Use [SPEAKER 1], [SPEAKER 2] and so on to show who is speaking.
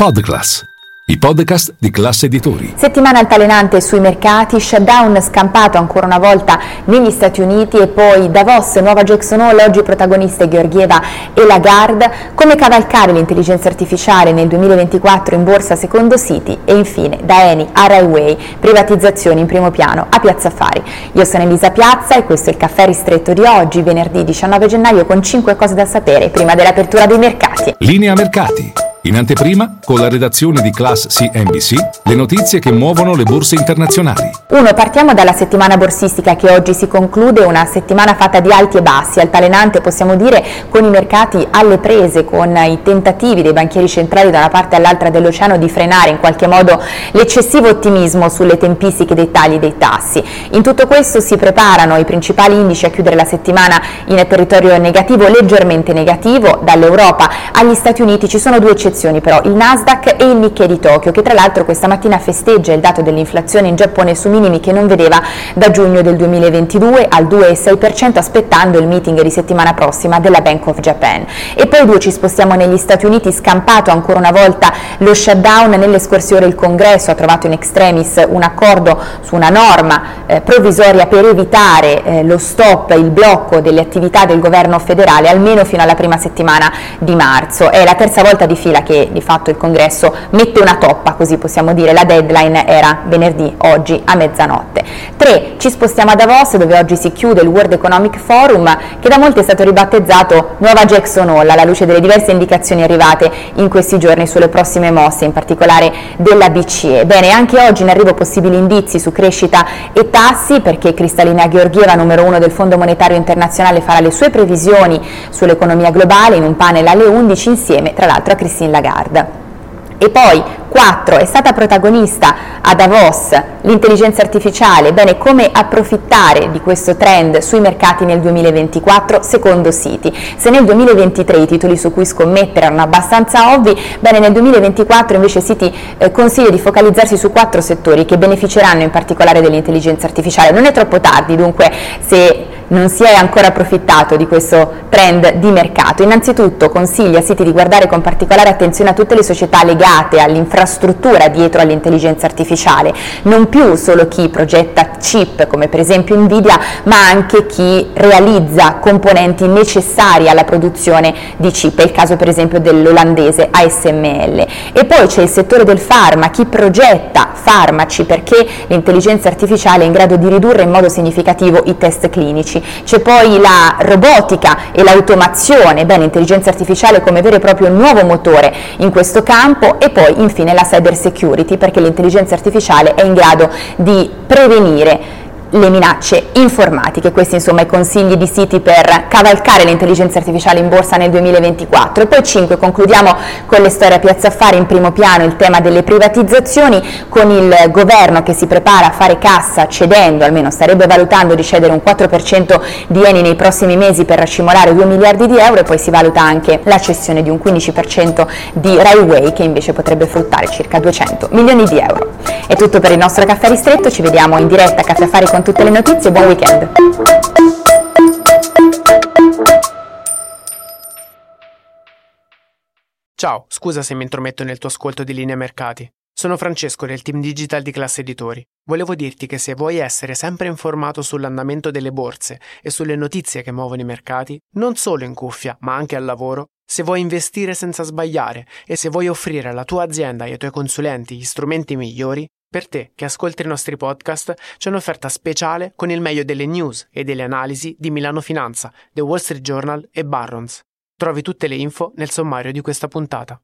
[SPEAKER 1] Podclass, i podcast di classe editori.
[SPEAKER 2] Settimana altalenante sui mercati, shutdown scampato ancora una volta negli Stati Uniti e poi Davos, nuova Jackson Hole, oggi protagoniste Georgieva e Lagarde, come cavalcare l'intelligenza artificiale nel 2024 in borsa secondo Citi e infine da Eni a Railway, privatizzazioni in primo piano a Piazza Affari. Io sono Elisa Piazza e questo è il caffè ristretto di oggi, venerdì 19 gennaio con 5 cose da sapere prima dell'apertura dei mercati.
[SPEAKER 1] Linea mercati. In anteprima, con la redazione di Class CNBC, le notizie che muovono le borse internazionali.
[SPEAKER 2] 1. Partiamo dalla settimana borsistica che oggi si conclude, una settimana fatta di alti e bassi, altalenante possiamo dire con i mercati alle prese, con i tentativi dei banchieri centrali da una parte all'altra dell'oceano di frenare in qualche modo l'eccessivo ottimismo sulle tempistiche dei tagli dei tassi. In tutto questo si preparano i principali indici a chiudere la settimana in territorio negativo, leggermente negativo, dall'Europa agli Stati Uniti ci sono due eccezioni eccezioni però, il Nasdaq e il Nikkei di Tokyo, che tra l'altro questa mattina festeggia il dato dell'inflazione in Giappone su minimi che non vedeva da giugno del 2022 al 2,6% aspettando il meeting di settimana prossima della Bank of Japan. E poi due ci spostiamo negli Stati Uniti, scampato ancora una volta lo shutdown, nelle scorse ore il Congresso ha trovato in extremis un accordo su una norma eh, provvisoria per evitare eh, lo stop, il blocco delle attività del governo federale almeno fino alla prima settimana di marzo. È la terza volta di fila che di fatto il congresso mette una toppa, così possiamo dire, la deadline era venerdì, oggi a mezzanotte. 3. Ci spostiamo a Davos dove oggi si chiude il World Economic Forum che da molti è stato ribattezzato Nuova Jackson Hole alla luce delle diverse indicazioni arrivate in questi giorni sulle prossime mosse, in particolare della BCE. Bene, anche oggi in arrivo possibili indizi su crescita e tassi perché Cristalina Georgieva, numero uno del Fondo Monetario Internazionale, farà le sue previsioni sull'economia globale in un panel alle 11 insieme tra l'altro a Cristina Lagarde. E poi 4. È stata protagonista a Davos l'intelligenza artificiale, bene come approfittare di questo trend sui mercati nel 2024 secondo Citi. Se nel 2023 i titoli su cui scommettere erano abbastanza ovvi, bene nel 2024 invece Citi eh, consiglia di focalizzarsi su quattro settori che beneficeranno in particolare dell'intelligenza artificiale. Non è troppo tardi dunque se non si è ancora approfittato di questo trend di mercato. Innanzitutto consiglia a Citi di guardare con particolare attenzione a tutte le società legate all'infrastruttura dietro all'intelligenza artificiale, non più solo chi progetta chip come per esempio Nvidia, ma anche chi realizza componenti necessari alla produzione di chip, è il caso per esempio dell'olandese ASML. E poi c'è il settore del farma, chi progetta farmaci perché l'intelligenza artificiale è in grado di ridurre in modo significativo i test clinici c'è poi la robotica e l'automazione, beh, l'intelligenza artificiale come vero e proprio nuovo motore in questo campo e poi infine la cyber security perché l'intelligenza artificiale è in grado di prevenire le minacce informatiche, questi insomma i consigli di siti per cavalcare l'intelligenza artificiale in borsa nel 2024 e poi 5 concludiamo con le storie a Piazza Affari in primo piano il tema delle privatizzazioni con il governo che si prepara a fare cassa cedendo, almeno starebbe valutando di cedere un 4% di Eni nei prossimi mesi per racimolare 2 miliardi di euro e poi si valuta anche la cessione di un 15% di Railway che invece potrebbe fruttare circa 200 milioni di euro. È tutto per il nostro caffè ristretto, ci vediamo in diretta a Caffè Affari con tutte le notizie, buon weekend!
[SPEAKER 3] Ciao, scusa se mi intrometto nel tuo ascolto di linea mercati. Sono Francesco del team digital di Classe Editori. Volevo dirti che se vuoi essere sempre informato sull'andamento delle borse e sulle notizie che muovono i mercati, non solo in cuffia, ma anche al lavoro, se vuoi investire senza sbagliare e se vuoi offrire alla tua azienda e ai tuoi consulenti gli strumenti migliori, per te che ascolti i nostri podcast c'è un'offerta speciale con il meglio delle news e delle analisi di Milano Finanza, The Wall Street Journal e Barrons. Trovi tutte le info nel sommario di questa puntata.